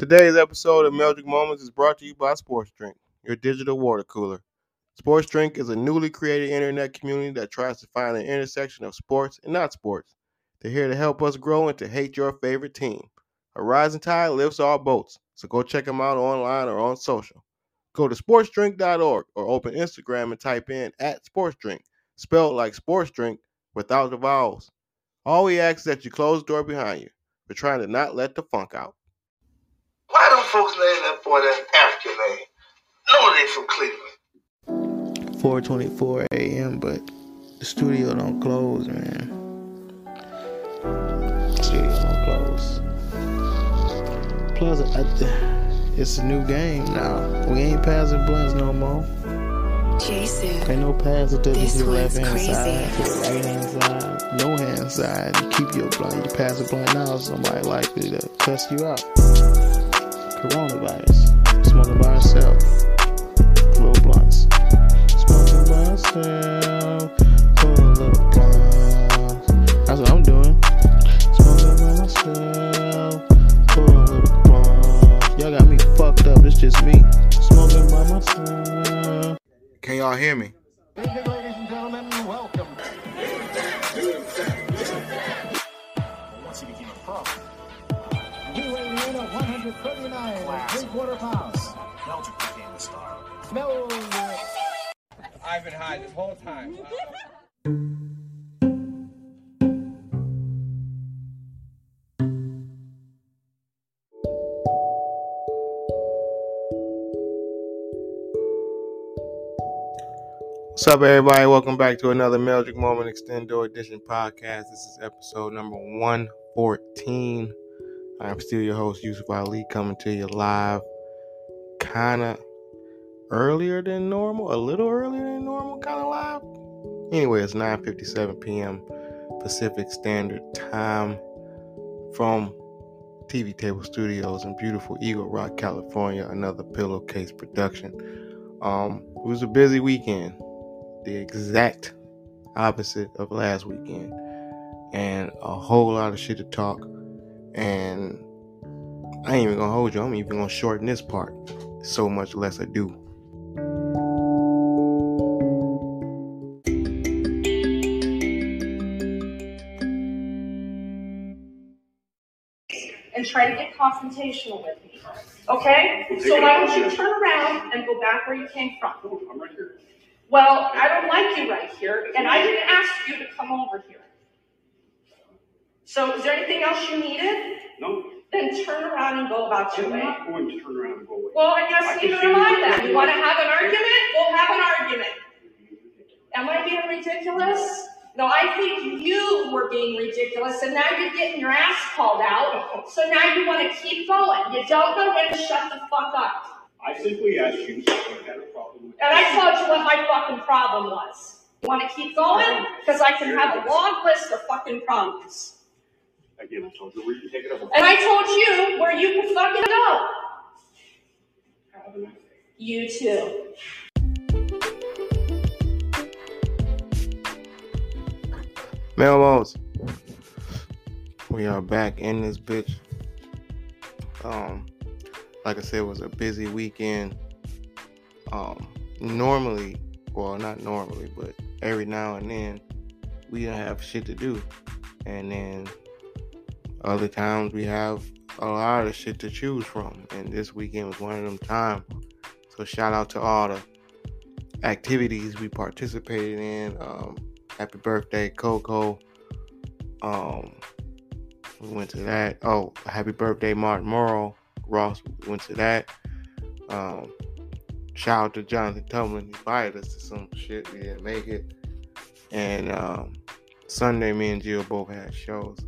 Today's episode of Meldrick Moments is brought to you by Sports Drink, your digital water cooler. Sports Drink is a newly created internet community that tries to find an intersection of sports and not sports. They're here to help us grow and to hate your favorite team. A rising tide lifts all boats, so go check them out online or on social. Go to sportsdrink.org or open Instagram and type in at sportsdrink, spelled like sports drink without the vowels. All we ask is that you close the door behind you. We're trying to not let the funk out. Why don't folks name that boy that African name? No, they from Cleveland. 4:24 a.m. But the studio don't close, man. Studio don't close. Plus, I, it's a new game now. We ain't passing blunts no more. Jason. Ain't no passing to This the one's left hand crazy. side, to the right hand side, no hand side. You keep your blunt. You pass a blunt now, somebody likely to cuss you out. Coronavirus. Smoking by yourself. Little blunts. Smoking by yourself. Pull little blunt. That's what I'm doing. Smoking by myself. Pull little blunt. Y'all got me fucked up. It's just me. Smoking by myself. Can y'all hear me? Ladies and gentlemen, welcome. Once he became a pro. He weighing in at 139 and three quarter pounds. Meldrick became the star. Meldrick. I've been high this whole time. What's up, everybody? Welcome back to another Meldrick Moment Extendo Edition podcast. This is episode number 114. I'm still your host, Yusuf Ali, coming to you live kind of earlier than normal, a little earlier than normal, kind of live. Anyway, it's 9.57 p.m. Pacific Standard Time from TV Table Studios in beautiful Eagle Rock, California. Another pillowcase production. Um, it was a busy weekend the exact opposite of last weekend and a whole lot of shit to talk and i ain't even gonna hold you i'm even gonna shorten this part so much less ado and try to get confrontational with me. Okay? So why don't you turn around and go back where you came from? Oh, I'm right here. Well, I don't like you right here, and I didn't ask you to come over here. So is there anything else you needed? No, Then turn around and go about your I'm way. not going to turn around and go away. Well, I I guess can neither see am I you- then. You want to have an argument? We'll have an argument. Am I being ridiculous? No, I think you were being ridiculous, and now you're getting your ass called out. So now you want to keep going. You don't know when to shut the fuck up. I simply asked you if you had a problem with And I told you what my fucking problem was. You want to keep going? Because I can have a long list of fucking problems. Again, I told you where you can take it over. And I told you where you can fucking go. Have a nice day. You too. Melmos. We are back in this bitch. Um, like I said, it was a busy weekend. Um, normally, well, not normally, but every now and then, we don't have shit to do, and then other times we have a lot of shit to choose from. And this weekend was one of them times. So shout out to all the activities we participated in. Um, happy birthday, Coco. Um, we went to that. Oh, happy birthday, Martin Morrow. Ross went to that. Um, shout out to Jonathan Tumlin. He invited us to some shit. We didn't make it. And um, Sunday, me and Jill both had shows.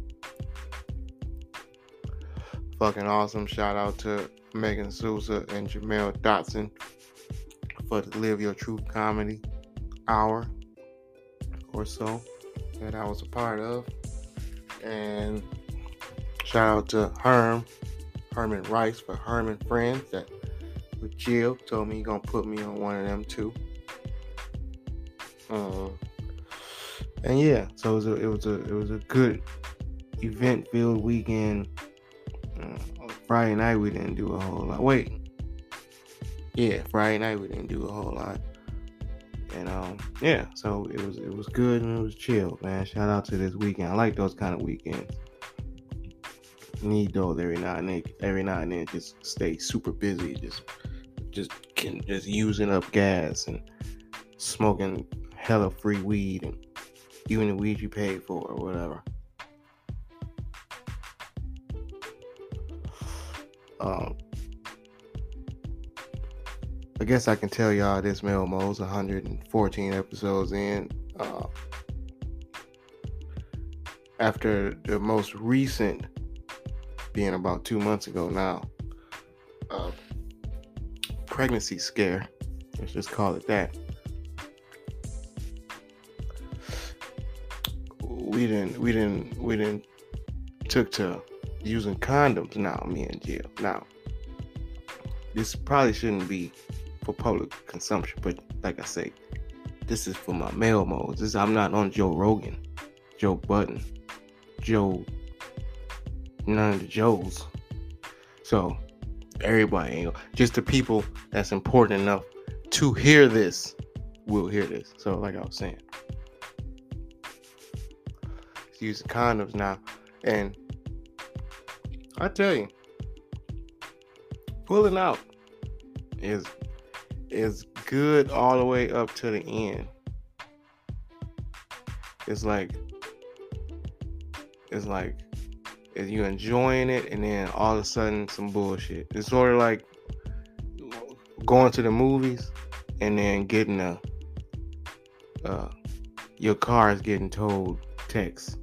Fucking awesome. Shout out to Megan Sousa and Jamel Dotson for the Live Your Truth comedy hour or so that I was a part of. And shout out to Herm, Herman Rice for Herman Friends that with Jill told me he gonna put me on one of them too. Um, and yeah, so it was a it was a it was a good event filled weekend. Uh, Friday night we didn't do a whole lot. Wait. Yeah, Friday night we didn't do a whole lot. And um, yeah, so it was it was good and it was chill, man. Shout out to this weekend. I like those kind of weekends. Need those every now and then. Every now and then, just stay super busy. Just just can just using up gas and smoking hella free weed and even the weed you paid for or whatever. Um, I guess I can tell y'all this Mel Mo's 114 episodes in. Uh, after the most recent being about two months ago now, uh, pregnancy scare. Let's just call it that. We didn't, we didn't, we didn't took to using condoms now. Me and Jill. Now, this probably shouldn't be for public consumption, but like I say, this is for my Melmos. This I'm not on Joe Rogan, Joe Budden, Joe, none of the Joes. So everybody just the people that's important enough to hear this will hear this. So like I was saying, using condoms now, and I tell you, pulling out is is good all the way up to the end. It's like it's like you enjoying it and then all of a sudden some bullshit. It's sort of like going to the movies and then getting a uh your car is getting told text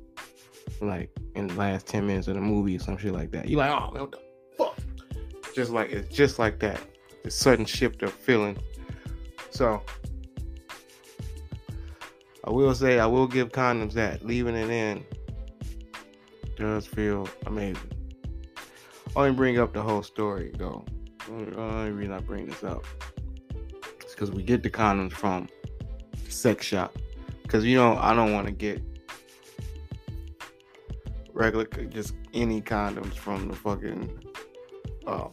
like in the last 10 minutes of the movie or some shit like that. You're like, oh what the fuck? Just like it's just like that. The sudden shift of feeling. So I will say I will give condoms that. Leaving it in does feel amazing. Only bring up the whole story though. The only reason I bring this up is because we get the condoms from the sex shop. Because you know I don't want to get regular, just any condoms from the fucking uh,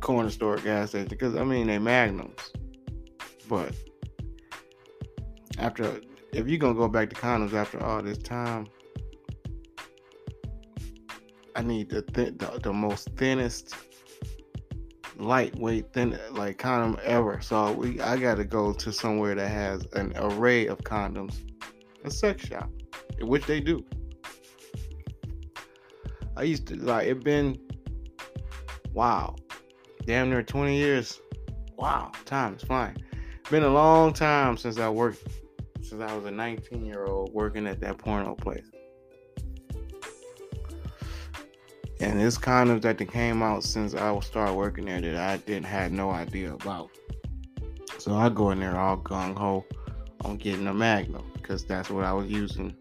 corner store gas station. Because I mean they magnums, but after if you're gonna go back to condoms after all this time I need the th- the, the most thinnest, lightweight, thin like condom ever. So we I got to go to somewhere that has an array of condoms, a sex shop, which they do. I used to like it been wow, damn near 20 years. Wow, time is flying. Been a long time since I worked, since I was a 19 year old working at that porno place. and it's kind condoms that came out since I started working there that I didn't had no idea about. So I go in there all gung ho on getting a Magnum because that's what I was using,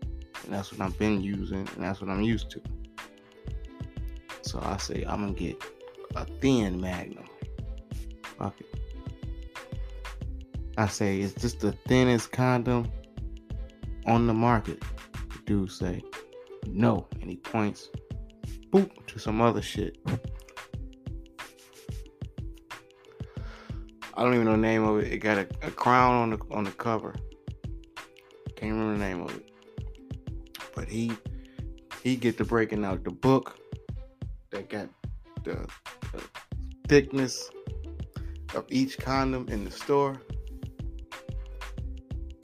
and that's what I've been using, and that's what I'm used to. So I say I'm gonna get a thin Magnum. Fuck it. I say it's just the thinnest condom on the market. The dude say no, and he points boop to some other shit. I don't even know the name of it. It got a, a crown on the on the cover. Can't remember the name of it. But he he get to breaking out the book that got the, the thickness of each condom in the store.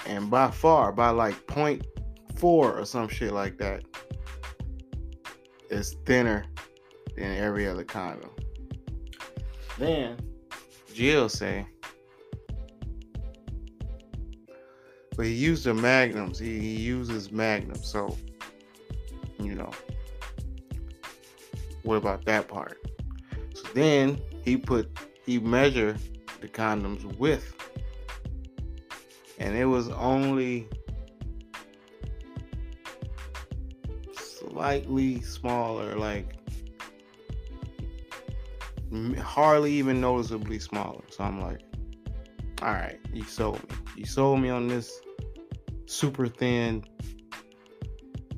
And by far, by like point four or some shit like that, is thinner than every other condom. Then Jill say, but he used the magnums. He, he uses magnums. So, you know, what about that part? So then he put he measured the condoms width. and it was only slightly smaller, like hardly even noticeably smaller. So I'm like, all right, you sold me. You sold me on this super thin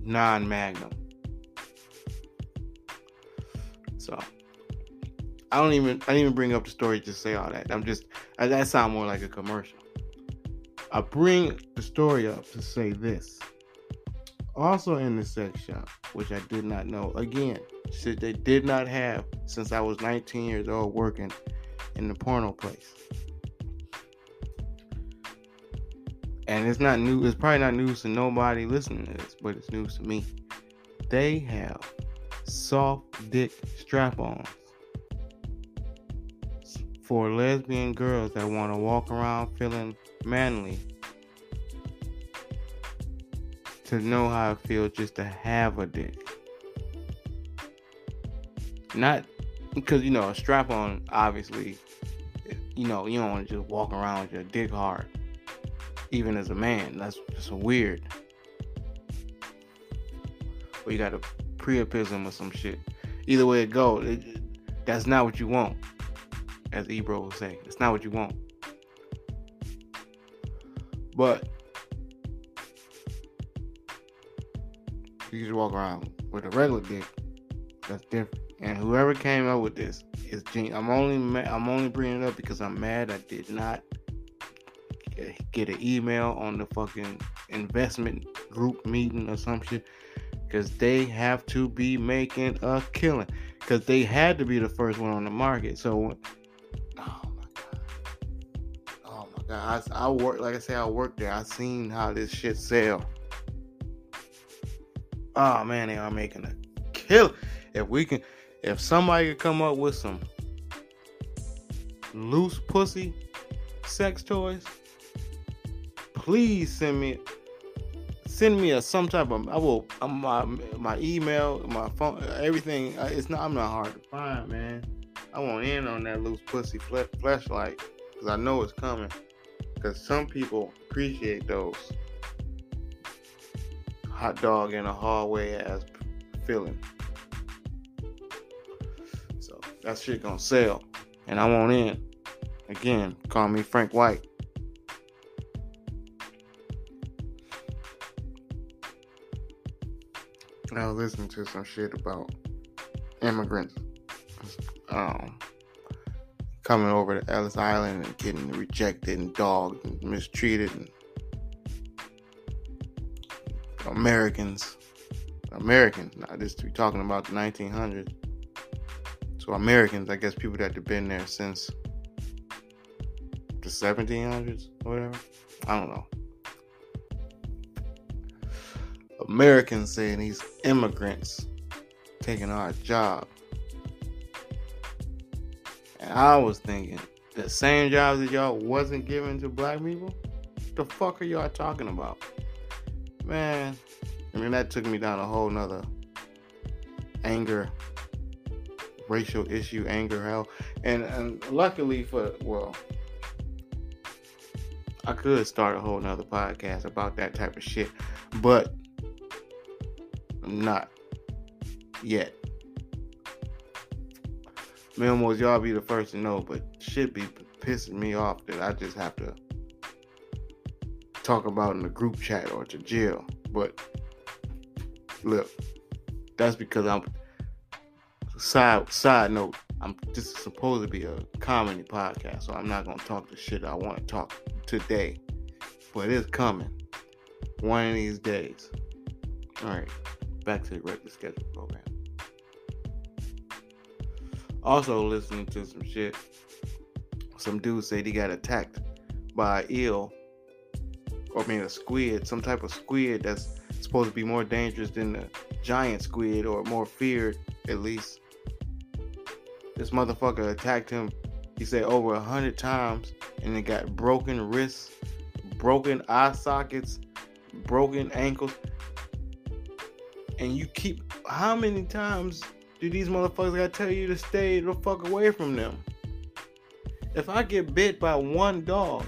non magnum. So I don't even I didn't even bring up the story to say all that. I'm just that sound more like a commercial. I bring the story up to say this. Also in the sex shop, which I did not know. Again, shit they did not have since I was 19 years old working in the porno place. And it's not new, it's probably not news to nobody listening to this, but it's news to me. They have soft dick strap ons for lesbian girls that want to walk around feeling manly to know how it feels just to have a dick. Not because you know a strap on obviously you know you don't want to just walk around with your dick hard even as a man that's just weird or you got a priapism or some shit. Either way it go it, that's not what you want as ebro will say it's not what you want. But you just walk around with a regular dick that's different. And whoever came up with this is genius. I'm only ma- I'm only bringing it up because I'm mad I did not get an email on the fucking investment group meeting or some shit because they have to be making a killing because they had to be the first one on the market. So, oh my god, oh my god, I, I work like I say I worked there. I seen how this shit sell. Oh man, they are making a kill. If we can if somebody could come up with some loose pussy sex toys, please send me send me a some type of I will my my email, my phone, everything. uh, It's not I'm not hard to find, man. I want in on that loose pussy fle- flashlight because I know it's coming. Because some people appreciate those hot dog in a hallway ass feeling. So that shit gonna sell, and I want in. Again, call me Frank White. I was listening to some shit about immigrants um, coming over to Ellis Island and getting rejected and dogged and mistreated and Americans Americans now this we talking about the 1900s so Americans I guess people that have been there since the 1700s or whatever I don't know Americans saying these immigrants taking our job. And I was thinking, the same jobs that y'all wasn't given to black people? The fuck are y'all talking about? Man, I mean that took me down a whole nother anger, racial issue, anger, hell. And and luckily for well, I could start a whole nother podcast about that type of shit. But not yet. Memos, y'all be the first to know, but shit be pissing me off that I just have to talk about in the group chat or to Jill. But look, that's because I'm side side note. I'm this is supposed to be a comedy podcast, so I'm not gonna talk the shit I want to talk today. But it's coming one of these days. All right back to the regular schedule program. Also, listening to some shit. Some dude said he got attacked by an eel, or I mean a squid, some type of squid that's supposed to be more dangerous than the giant squid, or more feared at least. This motherfucker attacked him. He said over a hundred times, and it got broken wrists, broken eye sockets, broken ankles and you keep how many times do these motherfuckers gotta tell you to stay the fuck away from them? If I get bit by one dog,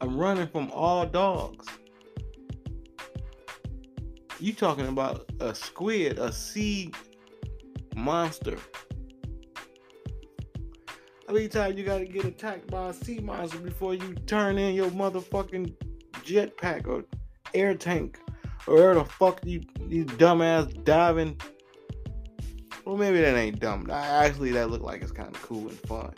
I'm running from all dogs. You talking about a squid, a sea monster. How many times you gotta get attacked by a sea monster before you turn in your motherfucking jetpack or air tank? Where the fuck you these dumbass diving Well, maybe that ain't dumb. Actually, that look like it's kind of cool and fun.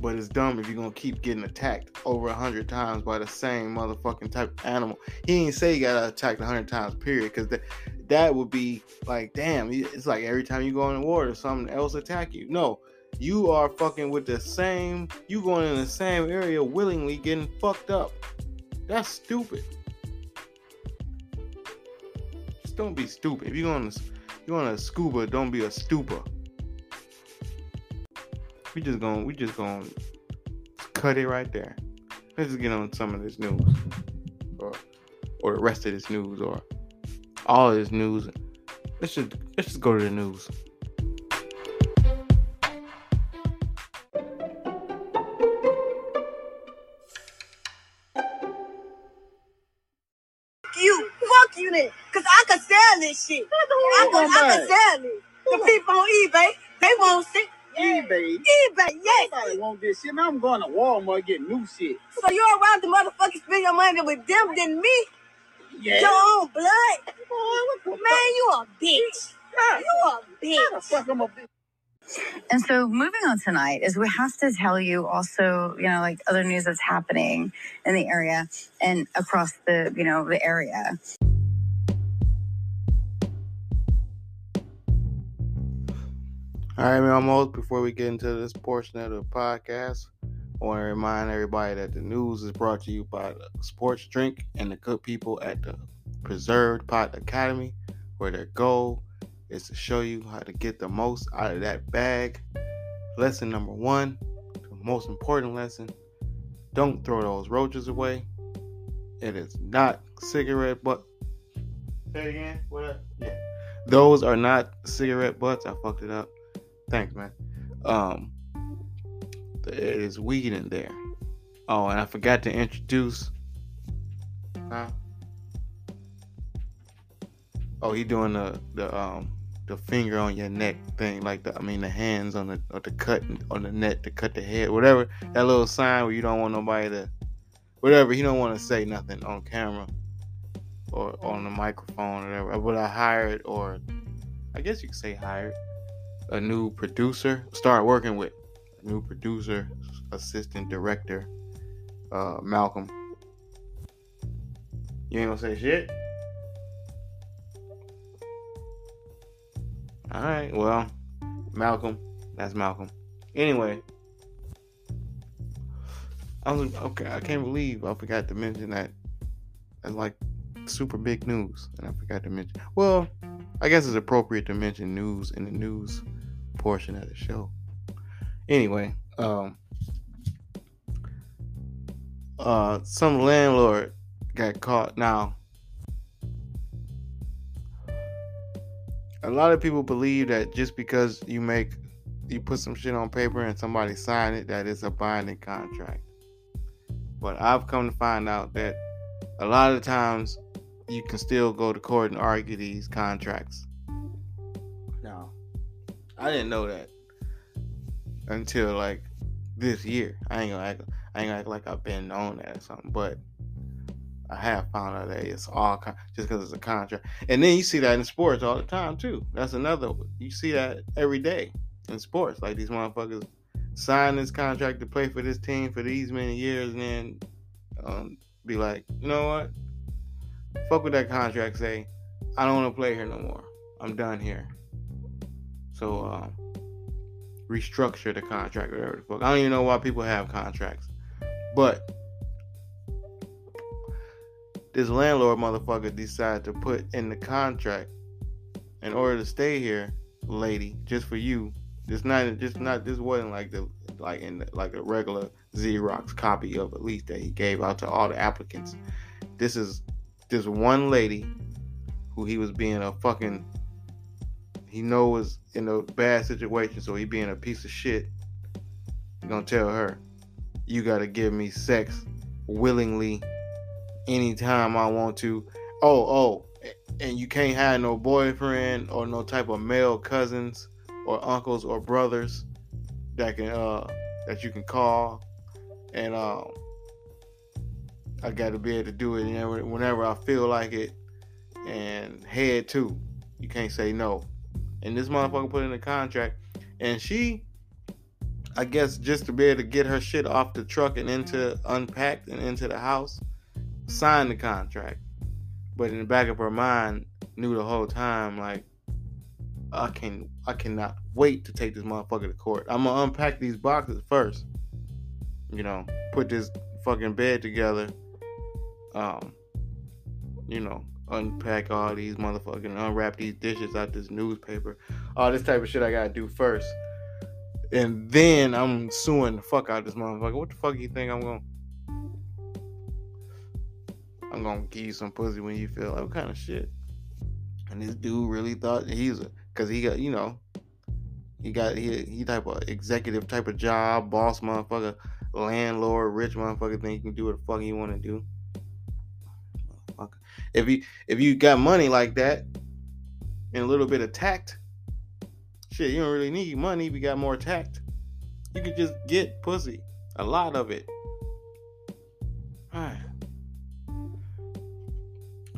But it's dumb if you're gonna keep getting attacked over a hundred times by the same motherfucking type of animal. He didn't say you got attacked a hundred times, period, because that that would be like, damn. It's like every time you go in the water, something else attack you. No, you are fucking with the same. You going in the same area willingly, getting fucked up. That's stupid. Don't be stupid. If you're gonna you're to scuba, don't be a stupa. We just gonna we just gonna cut it right there. Let's just get on some of this news, or or the rest of this news, or all of this news. Let's just let's just go to the news. You. Then. Cause I can sell this shit. I can, I can sell it. The people on eBay, they won't see. eBay. eBay, yes. Nobody want this shit. Man, I'm going to Walmart get new shit. So you're around the motherfuckers spend your money with them than me? Yeah. Your own blood? Boy, Man, you a bitch. You a bitch. fuck I'm a bitch? And so moving on tonight is we have to tell you also, you know, like other news that's happening in the area and across the, you know, the area. All right, man. Almost before we get into this portion of the podcast, I want to remind everybody that the news is brought to you by the Sports Drink and the good people at the Preserved Pot Academy, where their goal is to show you how to get the most out of that bag. Lesson number one, the most important lesson don't throw those roaches away. It is not cigarette butt. Say it again. What up? Yeah. Those are not cigarette butts. I fucked it up. Thanks, man. Um, it is weed in there. Oh, and I forgot to introduce. Huh? Oh, he doing the the um the finger on your neck thing, like the I mean the hands on the or the cut on the neck to cut the head, whatever. That little sign where you don't want nobody to, whatever. He don't want to say nothing on camera or on the microphone or whatever. But I hired, or I guess you could say hired, a new producer. Start working with new producer, assistant director, uh, Malcolm. You ain't gonna say shit. All right, well, Malcolm, that's Malcolm. Anyway, I was okay. I can't believe I forgot to mention that. That's like super big news, and I forgot to mention. Well, I guess it's appropriate to mention news in the news portion of the show. Anyway, um, uh, some landlord got caught now. a lot of people believe that just because you make you put some shit on paper and somebody sign it that it's a binding contract but i've come to find out that a lot of times you can still go to court and argue these contracts i didn't know that until like this year i ain't gonna act i ain't gonna act like i've been known that or something but I have found out that it's all con- just because it's a contract, and then you see that in sports all the time too. That's another. You see that every day in sports. Like these motherfuckers sign this contract to play for this team for these many years, and then um, be like, you know what? Fuck with that contract. Say, I don't want to play here no more. I'm done here. So um, restructure the contract, whatever the fuck. I don't even know why people have contracts, but this landlord motherfucker decided to put in the contract in order to stay here, lady, just for you. Just not just not this wasn't like the like in the, like a regular Xerox copy of a lease that he gave out to all the applicants. This is this one lady who he was being a fucking he know in a bad situation, so he being a piece of shit. He gonna tell her, you gotta give me sex willingly anytime I want to. Oh, oh, and you can't have no boyfriend or no type of male cousins or uncles or brothers that can uh that you can call and um I got to be able to do it whenever, whenever I feel like it and head too. You can't say no. And this motherfucker put in a contract. And she, I guess, just to be able to get her shit off the truck and into unpacked and into the house, signed the contract. But in the back of her mind, knew the whole time, like, I can I cannot wait to take this motherfucker to court. I'm gonna unpack these boxes first. You know, put this fucking bed together. Um, you know, unpack all these motherfucking unwrap these dishes out this newspaper. All this type of shit I gotta do first. And then I'm suing the fuck out this motherfucker. What the fuck you think I'm gonna I'm gonna give you some pussy when you feel like what kind of shit? And this dude really thought he's a cause he got, you know, he got he he type of executive type of job, boss motherfucker, landlord, rich motherfucker thing. he can do what the fuck he wanna do. If you if you got money like that and a little bit of tact, shit, you don't really need money if you got more tact. You could just get pussy. A lot of it. Alright.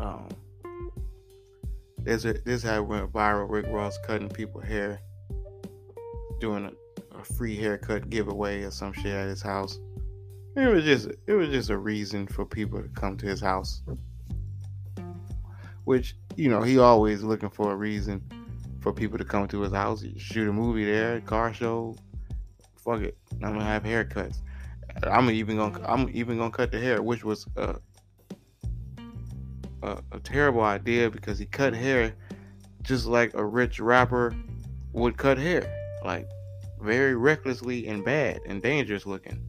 Um there's a this how it went viral. Rick Ross cutting people hair, doing a, a free haircut giveaway or some shit at his house. It was just it was just a reason for people to come to his house. Which, you know, he always looking for a reason for people to come to his house. Shoot a movie there, car show. Fuck it. I'm gonna have haircuts. I'm even gonna I'm even gonna cut the hair, which was a, a, a terrible idea because he cut hair just like a rich rapper would cut hair, like very recklessly and bad and dangerous looking.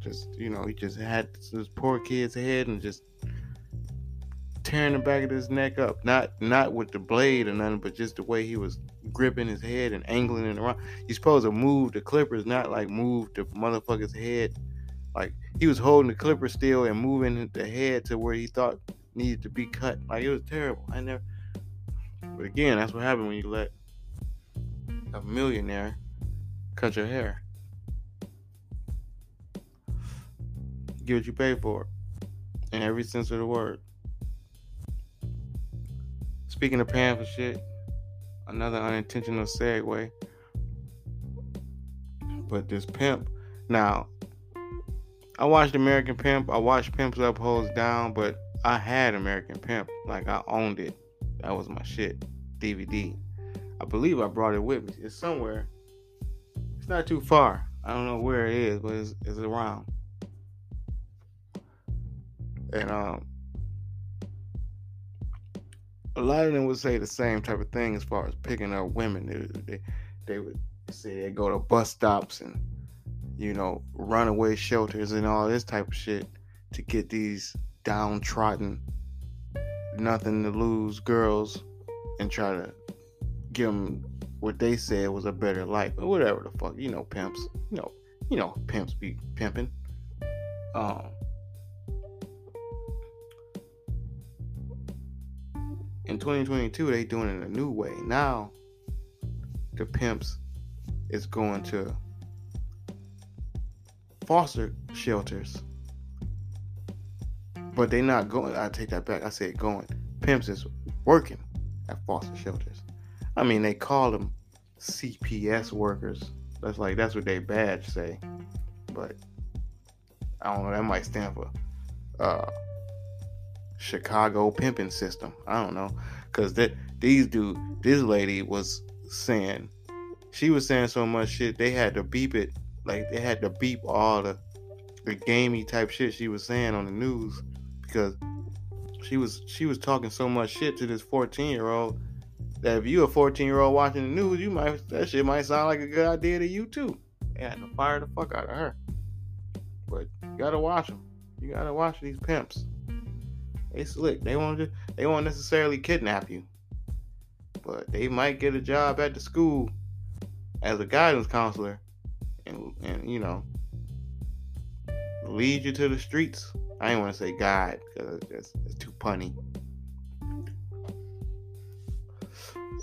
Just you know, he just had this poor kid's head and just tearing the back of his neck up. Not not with the blade or nothing, but just the way he was gripping his head and angling it around. You're supposed to move the clippers, not like move the motherfucker's head. Like he was holding the clipper still and moving the head to where he thought needed to be cut. Like it was terrible. I never. But again, that's what happened when you let a millionaire cut your hair. Get what you pay for, in every sense of the word. Speaking of paying for shit, another unintentional segue. But this pimp, now, I watched American Pimp. I watched Pimps Up, Hoes Down, but I had American Pimp. Like, I owned it. That was my shit. DVD. I believe I brought it with me. It's somewhere. It's not too far. I don't know where it is, but it's, it's around. And, um, a lot of them would say the same type of thing as far as picking up women. They, they, they would say they go to bus stops and, you know, runaway shelters and all this type of shit to get these downtrodden, nothing to lose girls and try to give them what they said was a better life or whatever the fuck. You know, pimps. You know, you know, pimps be pimping. Um, in 2022 they doing it a new way. Now the pimps is going to foster shelters. But they not going i take that back i said going. Pimps is working at foster shelters. I mean they call them cps workers. That's like that's what they badge say. But i don't know that might stand for uh Chicago pimping system. I don't know, cause that these dude, this lady was saying, she was saying so much shit they had to beep it, like they had to beep all the the gamey type shit she was saying on the news because she was she was talking so much shit to this 14 year old that if you a 14 year old watching the news, you might that shit might sound like a good idea to you too. They had to fire the fuck out of her. But you gotta watch them. You gotta watch these pimps. They slick. They won't just, they won't necessarily kidnap you, but they might get a job at the school as a guidance counselor, and and you know lead you to the streets. I ain't want to say guide because it's, too punny.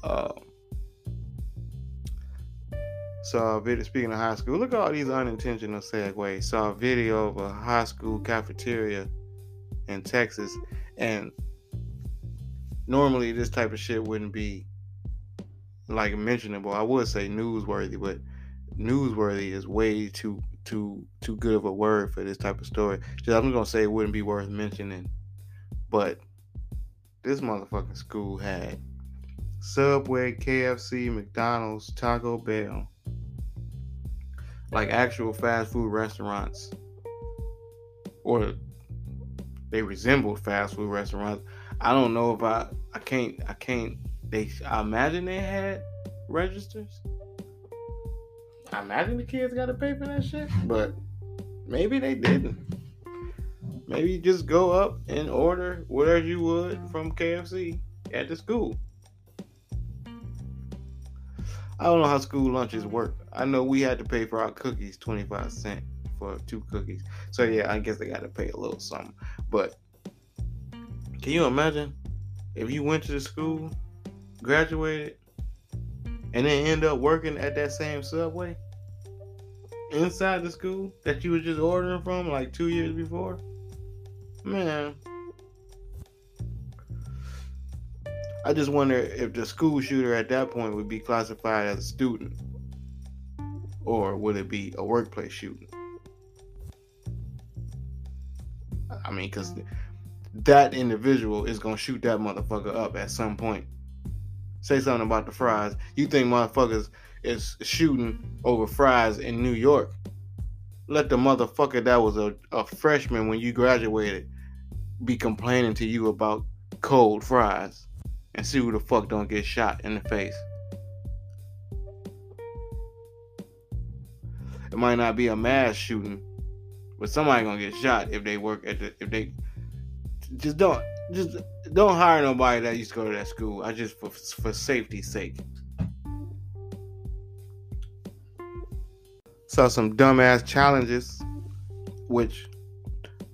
Um, saw a video. Speaking of high school, look at all these unintentional segues. Saw a video of a high school cafeteria in Texas, and normally this type of shit wouldn't be like mentionable. I would say newsworthy, but newsworthy is way too too too good of a word for this type of story. Just, I'm gonna say it wouldn't be worth mentioning, but this motherfucking school had Subway, KFC, McDonald's, Taco Bell, like actual fast food restaurants, or they resembled fast food restaurants. I don't know if I I can't I can't they I imagine they had registers. I imagine the kids got to pay for that shit, but maybe they didn't. Maybe you just go up and order whatever you would from KFC at the school. I don't know how school lunches work. I know we had to pay for our cookies 25 cents for two cookies. So yeah, I guess they got to pay a little something. But can you imagine if you went to the school, graduated, and then end up working at that same subway inside the school that you were just ordering from like two years before? Man. I just wonder if the school shooter at that point would be classified as a student or would it be a workplace shooting? I mean, because that individual is to shoot that motherfucker up at some point. Say something about the fries. You think motherfuckers is shooting over fries in New York? Let the motherfucker that was a, a freshman when you graduated be complaining to you about cold fries and see who the fuck don't get shot in the face. It might not be a mass shooting, but somebody gonna get shot if they work at the if they just don't just don't hire nobody that used to go to that school. I just for for safety's sake. Saw some dumbass challenges, which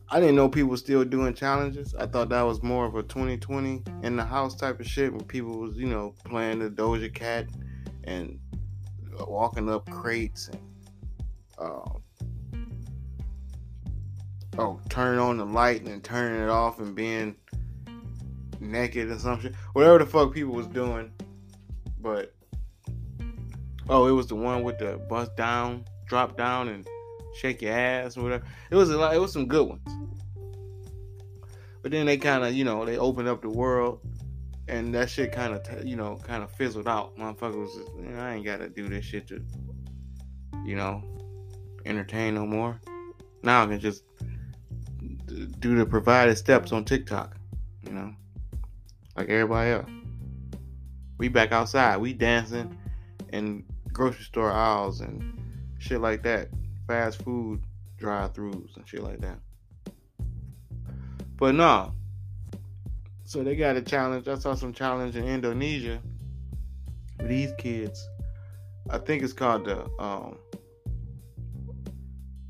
I didn't know people still doing challenges. I thought that was more of a 2020 in the house type of shit where people was, you know, playing the Doja Cat and walking up crates and uh, oh, turning on the light and then turning it off and being naked or some shit. Whatever the fuck people was doing. But oh, it was the one with the bust down, drop down and shake your ass or whatever. It was a lot. It was some good ones. But then they kind of, you know, they opened up the world, and that shit kind of, you know, kind of fizzled out. Motherfuckers just, I ain't gotta do this shit to, you know, entertain no more. Now I can just do the provided steps on TikTok, you know, like everybody else. We back outside. We dancing in grocery store aisles and shit like that. Fast food drive-throughs and shit like that. But no. So they got a challenge. I saw some challenge in Indonesia. These kids, I think it's called the um,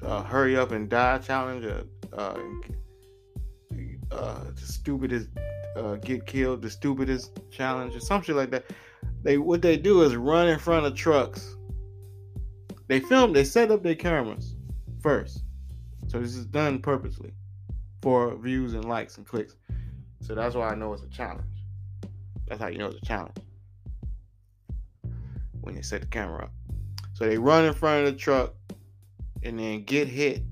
uh, hurry up and die challenge. Uh, uh, uh, the stupidest uh, get killed, the stupidest challenge, or some shit like that. They what they do is run in front of trucks. They film, they set up their cameras first. So this is done purposely for views and likes and clicks. So that's why I know it's a challenge. That's how you know it's a challenge. When they set the camera up. So they run in front of the truck and then get hit.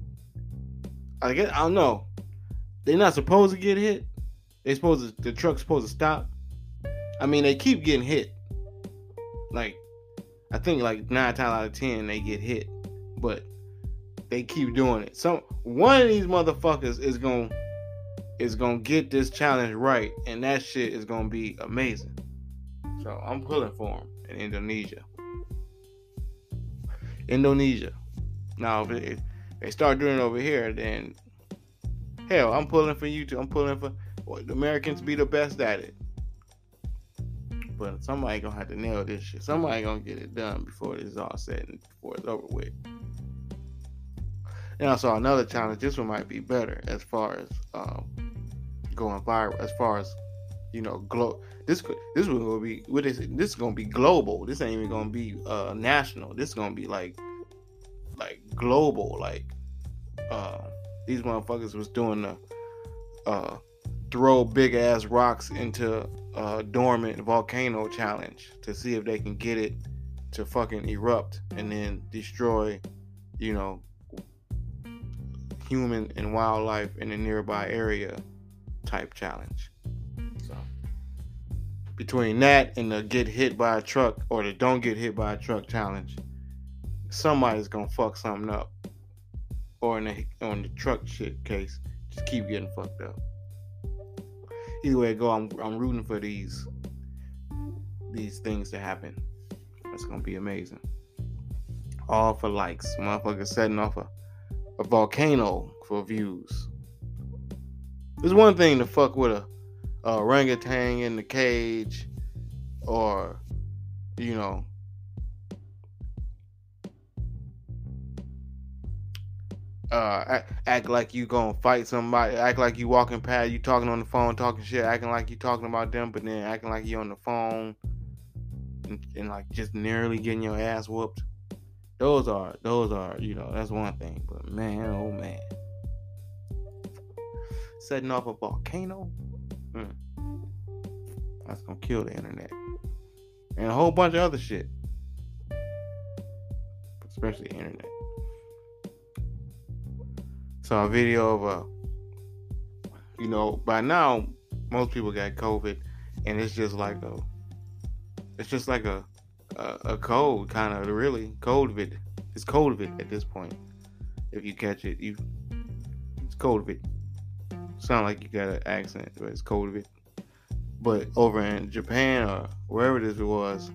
I guess I don't know. They're not supposed to get hit. They supposed to the truck's supposed to stop. I mean they keep getting hit. Like I think like nine times out of ten they get hit. But they keep doing it. So one of these motherfuckers is gonna is gonna get this challenge right, and that shit is gonna be amazing. So I'm pulling for him in Indonesia. Indonesia. Now if, if they start doing it over here, then hell, I'm pulling for you too. I'm pulling for well, the Americans be the best at it. But somebody gonna have to nail this shit. Somebody gonna get it done before this is all set and before it's over with. And I saw another challenge. This one might be better as far as um, going viral. As far as you know, glo- this this one will be what is it? This is gonna be global. This ain't even gonna be uh, national. This is gonna be like like global. Like uh, these motherfuckers was doing the uh, throw big ass rocks into uh, dormant volcano challenge to see if they can get it to fucking erupt and then destroy, you know, human and wildlife in the nearby area type challenge. So between that and the get hit by a truck or the don't get hit by a truck challenge, somebody's gonna fuck something up. Or in the on the truck shit case, just keep getting fucked up. Either way go, I'm I'm rooting for these these things to happen. That's gonna be amazing. All for likes. Motherfucker setting off a, a volcano for views. It's one thing to fuck with a, a orangutan in the cage or you know uh, act, act like you gonna fight somebody, act like you walking past, you talking on the phone, talking shit, acting like you talking about them, but then acting like you on the phone and, and like just nearly getting your ass whooped. Those are those are you know that's one thing, but man, oh man, setting off a volcano, mm, that's gonna kill the internet and a whole bunch of other shit, especially the internet saw a video of a you know by now most people got covid and it's just like a it's just like a a, a cold kind of really covid it's covid at this point. If you catch it you it's covid sound like you got an accent but it's covid but over in japan or wherever this was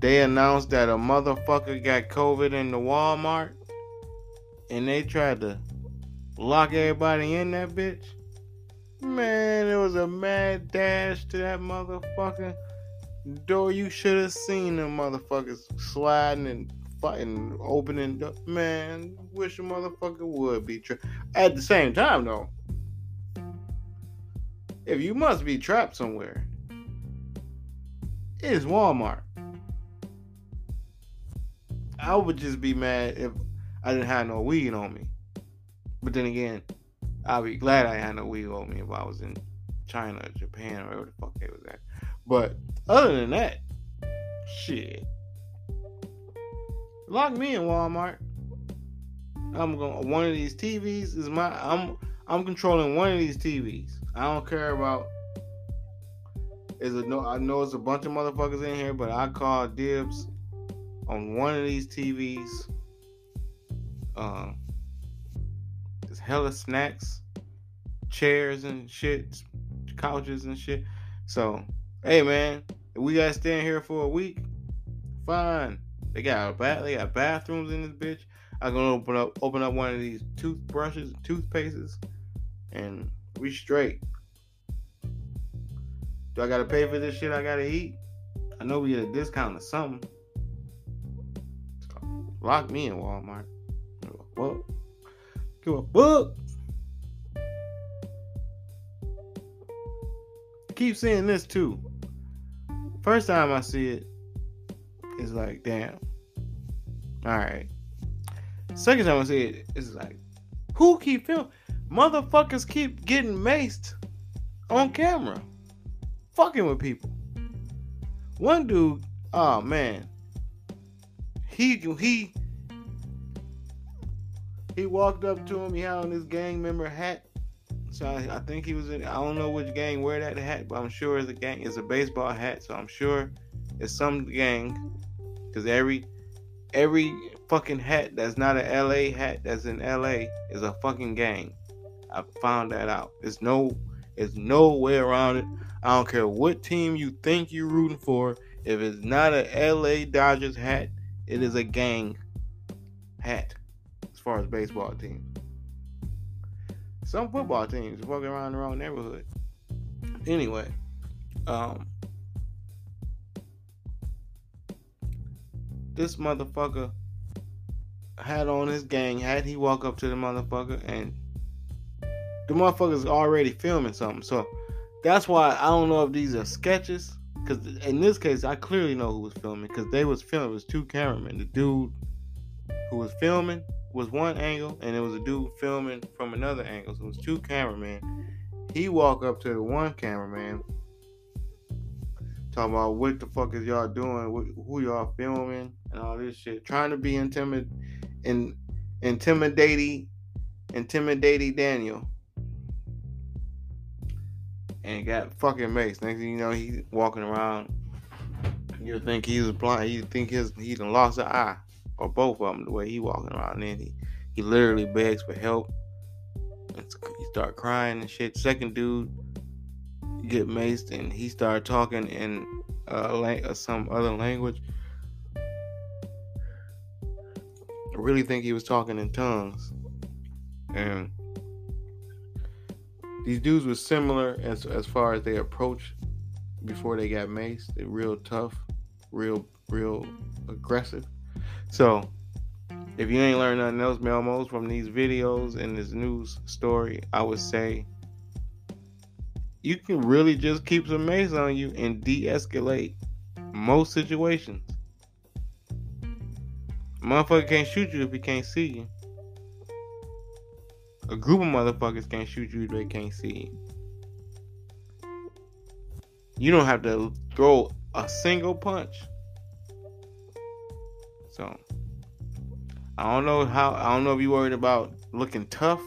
they announced that a motherfucker got covid in the walmart and they tried to lock everybody in that bitch, man, it was a mad dash to that motherfucker door. You should have seen them motherfuckers sliding and fighting, opening. Up. Man, wish a motherfucker would be trapped. At the same time, though, if you must be trapped somewhere, it's Walmart. I would just be mad if I didn't have no weed on me. But then again, I'd be glad I had no weed on me if I was in China, Japan, or wherever the fuck they was at. But other than that, shit. Lock me in Walmart. I'm going to one of these TVs is my I'm I'm controlling one of these TVs. I don't care about is a no I know it's a bunch of motherfuckers in here, but I call dibs on one of these TVs um, there's hella snacks, chairs and shit, couches and shit. So, hey man, if we gotta stand here for a week, fine. They got a bath, they got bathrooms in this bitch. I'm gonna open up open up one of these toothbrushes, toothpastes, and we straight. Do I gotta pay for this shit I gotta eat? I know we get a discount or something. lock me in Walmart fuck. Give a fuck. Keep seeing this too. First time I see it, it's like, damn. Alright. Second time I see it, it's like, who keep filming? Motherfuckers keep getting maced on camera. Fucking with people. One dude, oh man. He he he walked up to him. He had on his gang member hat. So I, I, think he was in. I don't know which gang wear that hat, but I'm sure it's a gang. It's a baseball hat, so I'm sure it's some gang. Cause every every fucking hat that's not an LA hat that's in LA is a fucking gang. I found that out. There's no, there's no way around it. I don't care what team you think you're rooting for. If it's not a LA Dodgers hat, it is a gang hat as far as baseball teams. Some football teams walking around the wrong neighborhood. Anyway, um, this motherfucker had on his gang hat. He walk up to the motherfucker and the motherfucker's already filming something. So that's why I don't know if these are sketches. Because in this case, I clearly know who was filming. Because they was filming. It was two cameramen. The dude who was filming was one angle, and it was a dude filming from another angle. So it was two cameramen. He walk up to the one cameraman, talking about what the fuck is y'all doing, who y'all filming, and all this shit, trying to be intimid, in, intimidating, intimidating Daniel, and got fucking maced. Next thing you know, he walking around. You think he's blind. You think his he done lost an eye, or both of them. The way he walking around, and then he he literally begs for help. He start crying and shit. Second dude get maced, and he started talking in uh, lang- some other language. I really think he was talking in tongues, and these dudes were similar as as far as they approach before they got maced. They're real tough, real real aggressive. So if you ain't learned nothing else, Melmos, from these videos and this news story, I would say you can really just keep some mace on you and de-escalate most situations. Motherfucker can't shoot you if he can't see you. A group of motherfuckers can't shoot you if they can't see you. You don't have to throw a single punch. So I don't know how I don't know if you're worried about looking tough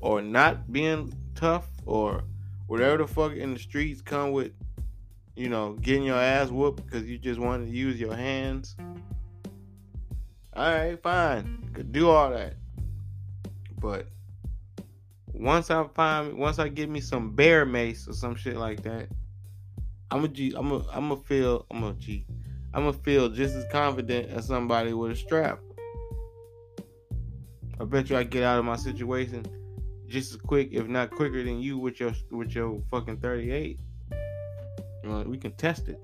or not being tough or whatever the fuck in the streets come with, you know, getting your ass whooped because you just want to use your hands. Alright, fine. Could do all that. But once I find once I get me some bear mace or some shit like that, I'm a G I'm a I'm a feel I'm a G. I'm gonna feel just as confident as somebody with a strap. I bet you I get out of my situation just as quick, if not quicker than you with your with your fucking 38. Well, we can test it.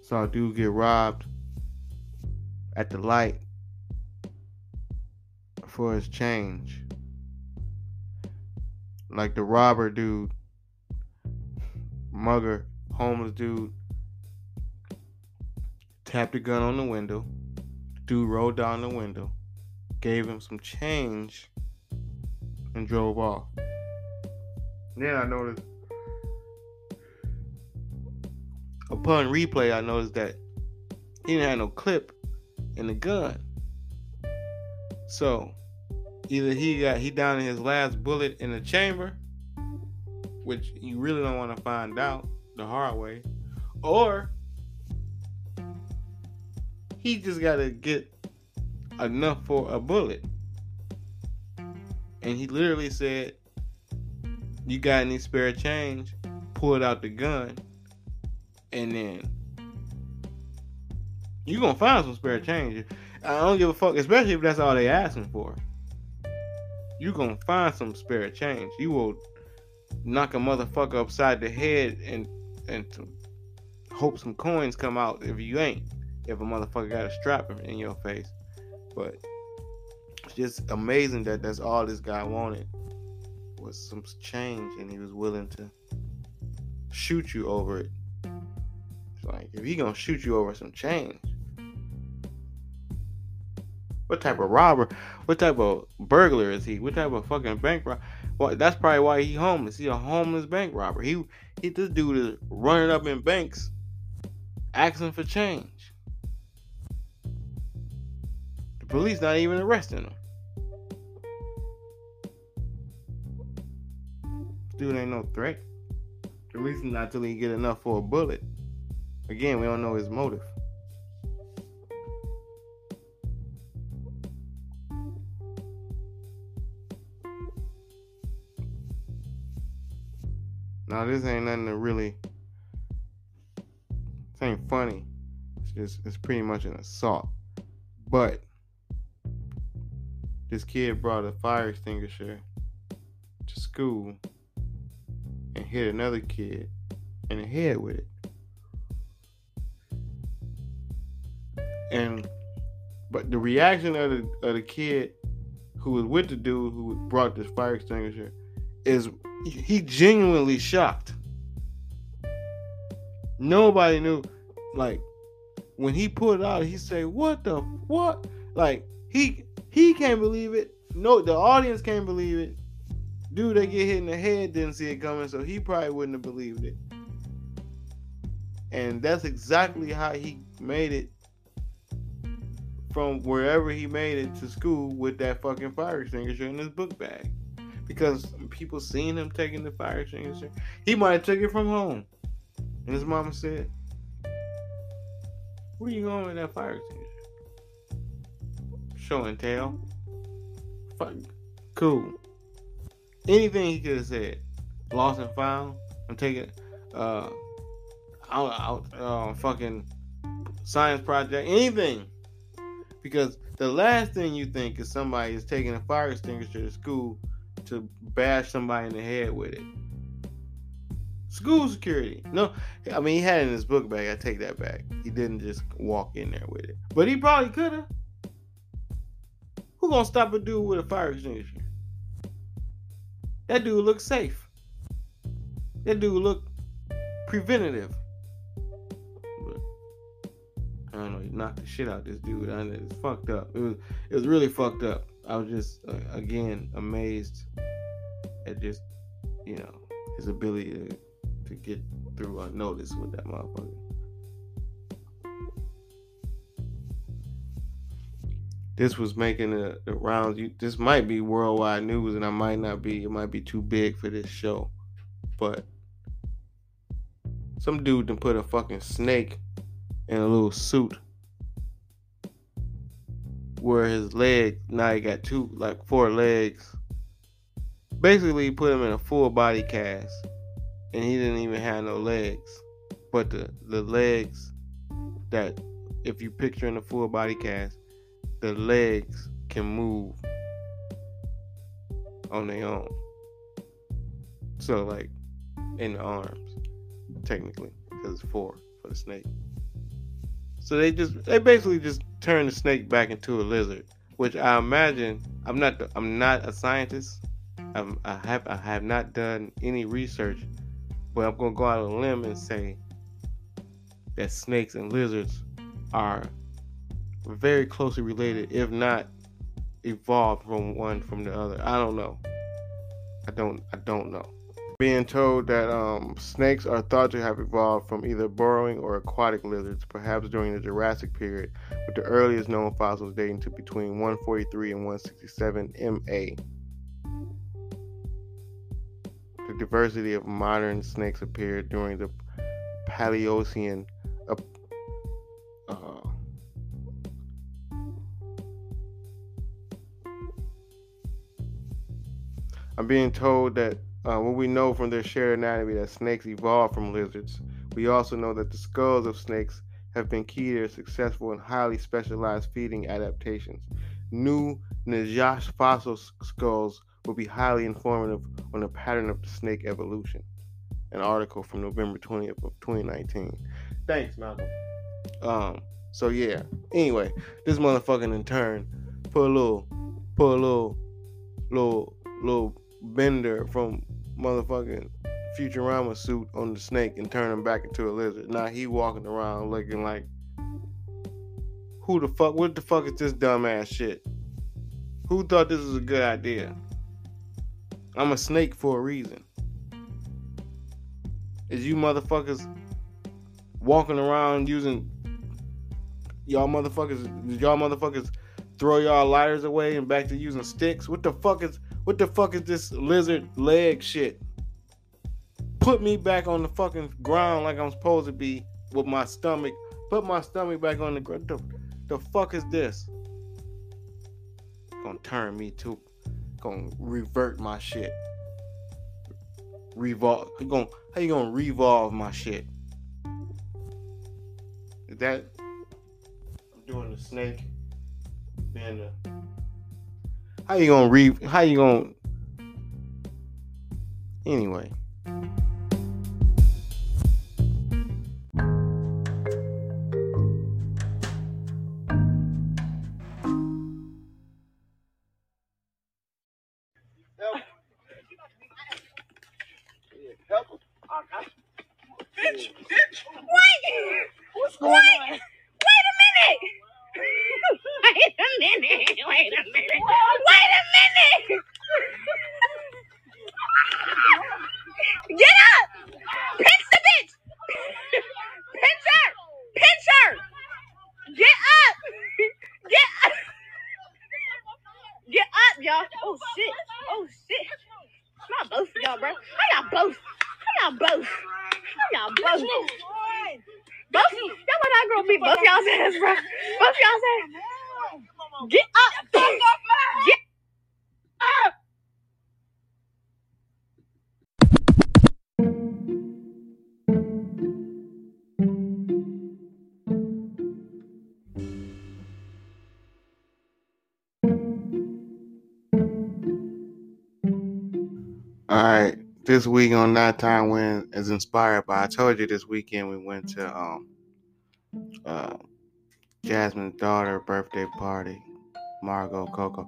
Saw a dude get robbed at the light for his change. Like the robber dude, mugger, homeless dude, tapped a gun on the window. Dude rolled down the window, gave him some change, and drove off. Then I noticed, upon replay, I noticed that he didn't have no clip in the gun. So either he got he down in his last bullet in the chamber, which you really don't want to find out the hard way, or he just got to get enough for a bullet. And he literally said, You got any spare change? Pulled out the gun. And then you going to find some spare change. I don't give a fuck, especially if that's all they asking for. You to find some spare change. You will knock a motherfucker upside the head and, and hope some coins come out if you ain't if a motherfucker got a strap in your face. But it's just amazing that that's all this guy wanted was some change, and he was willing to shoot you over it. It's like if he gonna shoot you over some change, what type of robber? What type of burglar is he? What type of fucking bank robber? Well, that's probably why he homeless. He a homeless bank robber. He he this dude is running up in banks, asking for change. The police not even arresting him. Dude ain't no threat. At least not till he get enough for a bullet. Again, we don't know his motive. Now this ain't nothing to really. This ain't funny. It's just it's pretty much an assault. But this kid brought a fire extinguisher to school and hit another kid in the head with it. And but the reaction of the of the kid who was with the dude who brought this fire extinguisher is he genuinely shocked. Nobody knew like when he pulled it out, he said, "What the what?" Like he He can't believe it. No, the audience can't believe it. Dude they get hit in the head didn't see it coming, so he probably wouldn't have believed it. And that's exactly how he made it from wherever he made it to school with that fucking fire extinguisher in his book bag. Because people seen him taking the fire extinguisher. He might have took it from home. And his mama said, Where you going with that fire extinguisher? Show and tell. Fuck. Cool. Anything he could have said. Lost and found. I'm taking uh out out uh, fucking science project. Anything. Because the last thing you think is somebody is taking a fire extinguisher to school to bash somebody in the head with it. School security. No, I mean he had it in his book bag. I take that back. He didn't just walk in there with it, but he probably could have. Who gonna stop a dude with a fire extinguisher? That dude looks safe. That dude look preventative. But I don't know. He knocked the shit out this dude. I it's fucked up. It was it was really fucked up. I was just uh, again amazed at just you know his ability to to get through unnoticed with that motherfucker. This was making the, the rounds. You, this might be worldwide news, and I might not be. It might be too big for this show, but some dude done put a fucking snake in a little suit where his leg now he got two like four legs. Basically, put him in a full body cast, and he didn't even have no legs. But the the legs that if you picture in a full body cast, the legs can move on their own. So like in the arms, technically, because it's four for the snake. So they just they basically just turn the snake back into a lizard, which I imagine I'm not I'm not a scientist. I'm, I have I have not done any research, but I'm gonna go out on a limb and say that snakes and lizards are very closely related, if not evolved from one from the other. I don't know. I don't I don't know. Being told that um, snakes are thought to have evolved from either burrowing or aquatic lizards, perhaps during the Jurassic period, with the earliest known fossils dating to between 143 and 167 MA. The diversity of modern snakes appeared during the Paleocene. Uh, I'm being told that uh, what we know from their shared anatomy that snakes evolved from lizards. We also know that the skulls of snakes have been key to their successful and highly specialized feeding adaptations. New Najash fossil skulls will be highly informative on the pattern of the snake evolution. An article from November 20th of 2019. Thanks, Malcolm. Um, so yeah. Anyway, this motherfucking in turn put a little, put a little, little, little bender from motherfucking Futurama suit on the snake and turn him back into a lizard. Now he walking around looking like who the fuck what the fuck is this dumbass shit? Who thought this was a good idea? I'm a snake for a reason. Is you motherfuckers walking around using y'all motherfuckers did y'all motherfuckers throw y'all lighters away and back to using sticks? What the fuck is what the fuck is this lizard leg shit? Put me back on the fucking ground like I'm supposed to be with my stomach. Put my stomach back on the ground. The, the fuck is this? Gonna turn me to, gonna revert my shit. Revolve. You gonna how you gonna revolve my shit? Is that I'm doing the snake? Being the how you gonna re how you gonna anyway this week on Night Time Win is inspired by. I told you this weekend we went to um uh Jasmine's daughter birthday party, Margot Coco,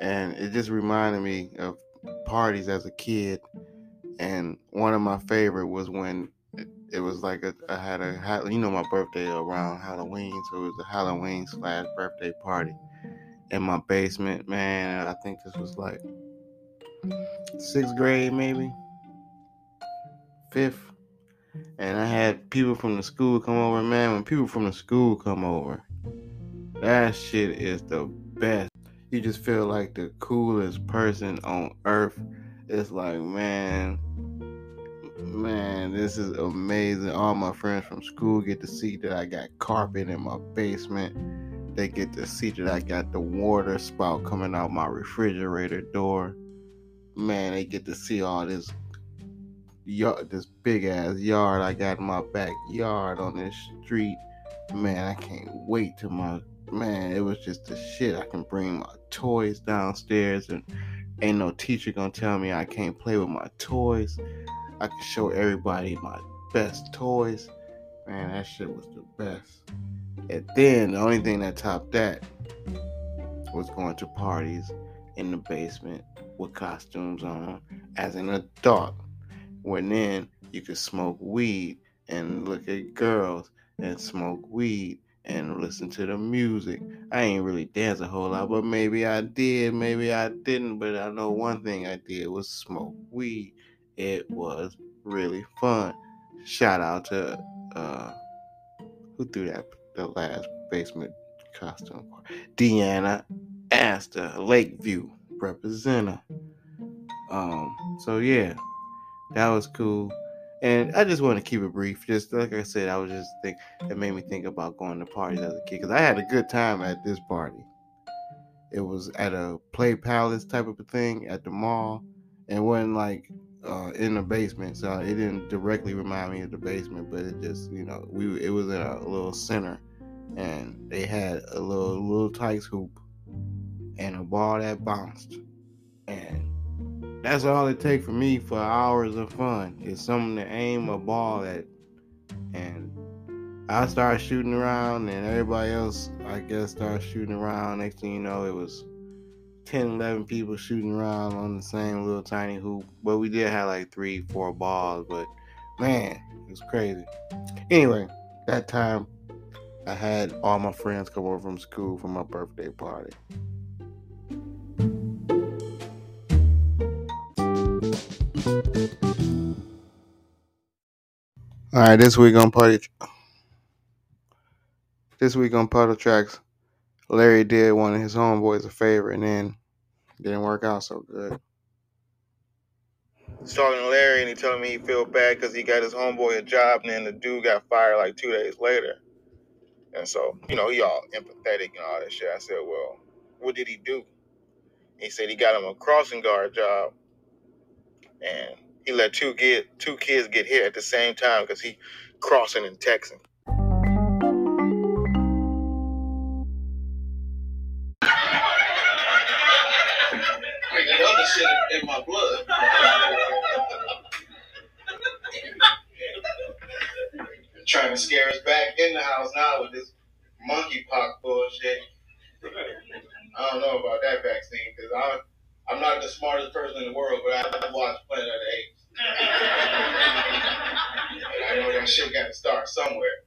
and it just reminded me of parties as a kid. And one of my favorite was when it, it was like a, I had a you know my birthday around Halloween, so it was a Halloween slash birthday party in my basement. Man, I think this was like sixth grade maybe fifth. And i had people from the school come over man. When people from the school come over that shit is the best. You just feel like the coolest person on earth. It's like man man this is amazing. All my friends from school get to see that i got carpet in my basement. They get to see that i got the water spout coming out my refrigerator door. Man, they get to see all this yard, this big ass yard I got in my backyard on this street. Man, I can't wait till my man. It was just the shit. I can bring my toys downstairs, and ain't no teacher gonna tell me I can't play with my toys. I can show everybody my best toys. Man, that shit was the best. And then the only thing that topped that was going to parties in the basement with costumes on as an adult. When then you could smoke weed and look at girls and smoke weed and listen to the music. I ain't really dance a whole lot, but maybe I did, maybe I didn't. But I know one thing I did was smoke weed. It was really fun. Shout out to uh who threw that the last basement costume? Deanna Astor, Lakeview representative. Um, so yeah, that was cool. And I just want to keep it brief. Just like I said, I was just think it made me think about going to parties as a kid because I had a good time at this party. It was at a play palace type of a thing at the mall, and wasn't like uh, in the basement, so it didn't directly remind me of the basement, but it just you know we it was in a little center, and they had a little little tight hoop and a ball that bounced. And that's all it takes for me for hours of fun is something to aim a ball at. And I started shooting around, and everybody else, I guess, started shooting around. Next thing you know, it was 10, 11 people shooting around on the same little tiny hoop. But we did have like three, four balls. But man, it was crazy. Anyway, that time I had all my friends come over from school for my birthday party. All right, this week on party. This week on Puddle Tracks, Larry did one of his homeboys a favor, and then didn't work out so good. He's talking to Larry, and he telling me he feel bad because he got his homeboy a job, and then the dude got fired like two days later. And so, you know, he all empathetic and all that shit. I said, well, what did he do? He said he got him a crossing guard job, and he let two get two kids get hit at the same time because he crossing and texting. In my blood. Trying to scare us back in the house now with this monkeypox bullshit. I don't know about that vaccine because I'm I'm not the smartest person in the world, but I've watched of the Apes. and I know that shit got to start somewhere.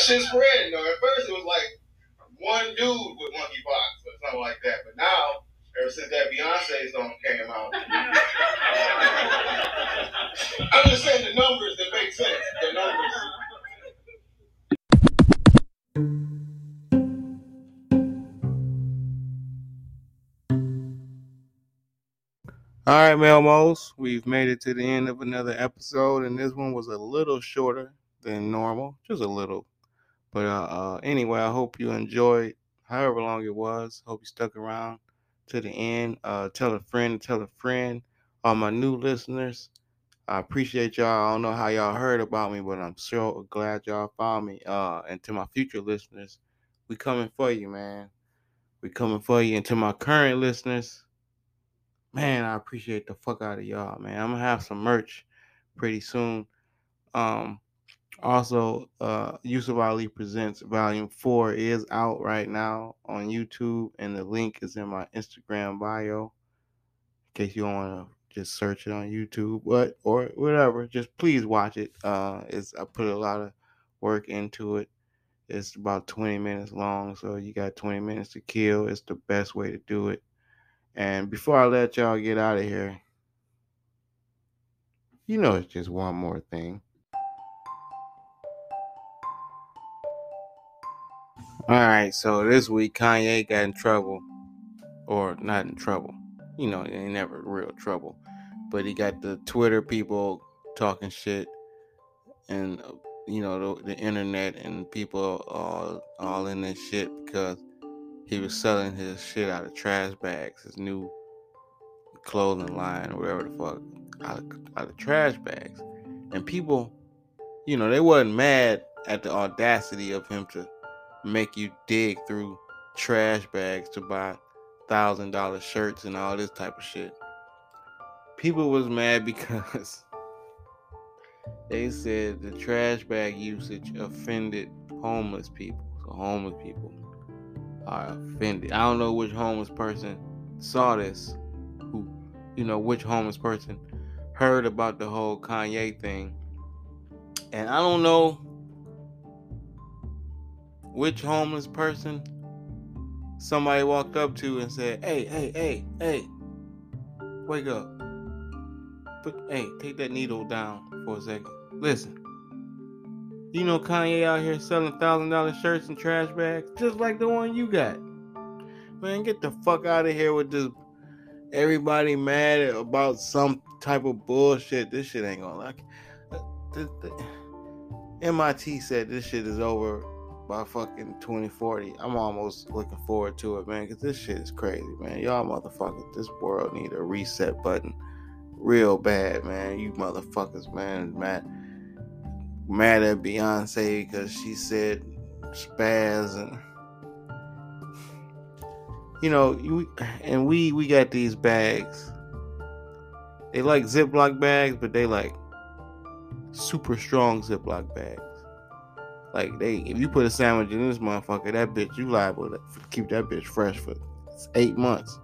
That shit spread, though. At first, it was like one dude with monkeypox or something like that. But now, ever since that Beyonce song came out, I'm just saying the numbers that make sense. The numbers. All right, Melmos, we've made it to the end of another episode, and this one was a little shorter than normal, just a little. But uh, uh, anyway, I hope you enjoyed however long it was. Hope you stuck around to the end. Uh, tell a friend, tell a friend. All my new listeners, I appreciate y'all. I don't know how y'all heard about me, but I'm so glad y'all found me. Uh, and to my future listeners, we coming for you, man. We coming for you. And to my current listeners, man, I appreciate the fuck out of y'all, man. I'm gonna have some merch pretty soon. Um, also, uh, Yusuf Ali Presents Volume 4 is out right now on YouTube, and the link is in my Instagram bio. In case you don't want to just search it on YouTube, but or whatever, just please watch it. Uh, it's I put a lot of work into it. It's about 20 minutes long, so you got 20 minutes to kill. It's the best way to do it. And before I let y'all get out of here, you know it's just one more thing. All right, so this week Kanye got in trouble, or not in trouble. You know, ain't never real trouble, but he got the Twitter people talking shit, and you know the, the internet and people all all in this shit because he was selling his shit out of trash bags, his new clothing line or whatever the fuck, out of, out of trash bags, and people, you know, they wasn't mad at the audacity of him to make you dig through trash bags to buy thousand dollar shirts and all this type of shit. People was mad because they said the trash bag usage offended homeless people. So homeless people are offended. I don't know which homeless person saw this, who you know, which homeless person heard about the whole Kanye thing. And I don't know which homeless person somebody walked up to and said, "Hey, hey, hey, hey, wake up! Put, hey, take that needle down for a second. Listen, you know Kanye out here selling thousand dollar shirts and trash bags, just like the one you got. Man, get the fuck out of here with this. Everybody mad about some type of bullshit. This shit ain't gonna like. The, uh, the, MIT said this shit is over by fucking 2040. I'm almost looking forward to it, man, because this shit is crazy, man. Y'all motherfuckers, this world need a reset button real bad, man. You motherfuckers, man, mad, mad at Beyonce because she said spaz and you know, you and we we got these bags. They like Ziploc bags, but they like super strong Ziploc bags. Like they, if you put a sandwich in this motherfucker, that bitch you liable to keep that bitch fresh for eight months.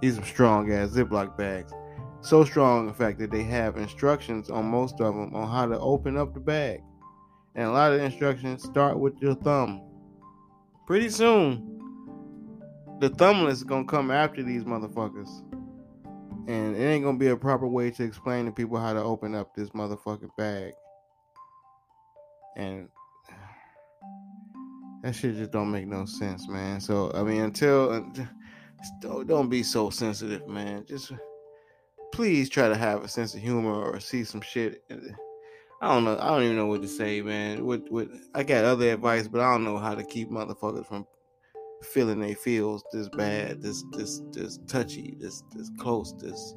These are strong ass Ziploc bags. So strong, in fact, that they have instructions on most of them on how to open up the bag. And a lot of instructions start with your thumb. Pretty soon, the thumbless is gonna come after these motherfuckers. And it ain't gonna be a proper way to explain to people how to open up this motherfucking bag. And that shit just don't make no sense, man. So I mean, until don't, don't be so sensitive, man. Just please try to have a sense of humor or see some shit. I don't know. I don't even know what to say, man. What what I got other advice, but I don't know how to keep motherfuckers from feeling they feels this bad, this this this touchy, this this close, this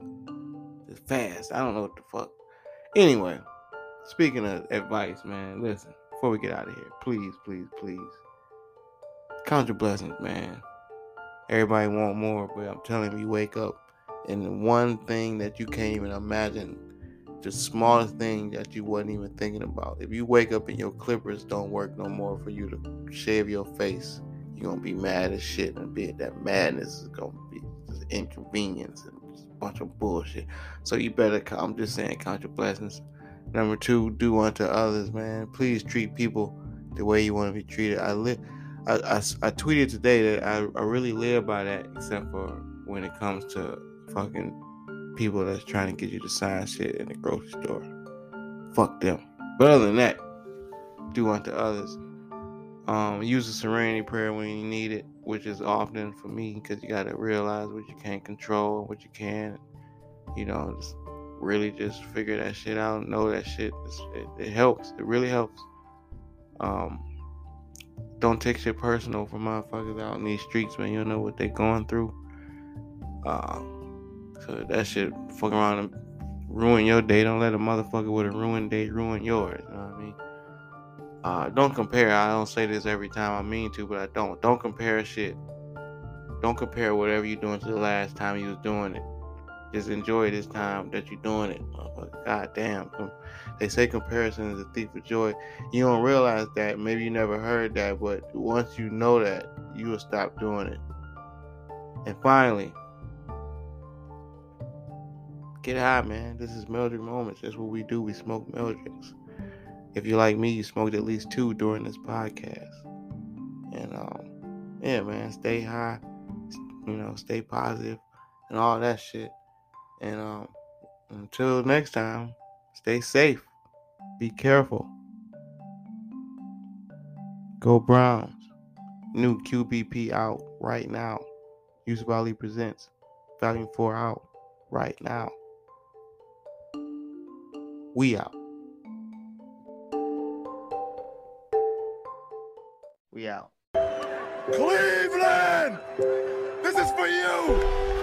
this fast. I don't know what the fuck. Anyway, speaking of advice, man, listen. Before we get out of here, please, please, please count your blessings, man. Everybody want more, but I'm telling you, wake up. And the one thing that you can't even imagine, the smallest thing that you wasn't even thinking about. If you wake up and your clippers don't work no more for you to shave your face, you're gonna be mad as shit, and be that madness is gonna be just inconvenience and just a bunch of bullshit. So you better. I'm just saying, count your blessings. Number two, do unto others, man. Please treat people the way you want to be treated. I live. I, I, I, tweeted today that I, I really live by that, except for when it comes to fucking people that's trying to get you to sign shit in the grocery store. Fuck them. But other than that, do unto others. Um, use the serenity prayer when you need it, which is often for me because you got to realize what you can't control, and what you can. you know, just really just figure that shit out. Know that shit. It, it helps. It really helps. Um, don't take shit personal for motherfuckers out in these streets, man. You don't know what they're going through. Um, so that shit fuck around and ruin your day. Don't let a motherfucker with a ruined day ruin yours. You know what I mean? Uh, don't compare. I don't say this every time I mean to, but I don't. Don't compare shit. Don't compare whatever you're doing to the last time you was doing it. Just enjoy this time that you're doing it. God damn. They say comparison is a thief of joy. You don't realize that. Maybe you never heard that, but once you know that, you will stop doing it. And finally, get high, man. This is Meldrick Moments. That's what we do. We smoke Meldricks. If you're like me, you smoked at least two during this podcast. And um, yeah, man, stay high. You know, stay positive and all that shit. And um, until next time, stay safe. Be careful. Go Browns. New QBP out right now. Yusuf Ali presents Volume 4 out right now. We out. We out. Cleveland! This is for you!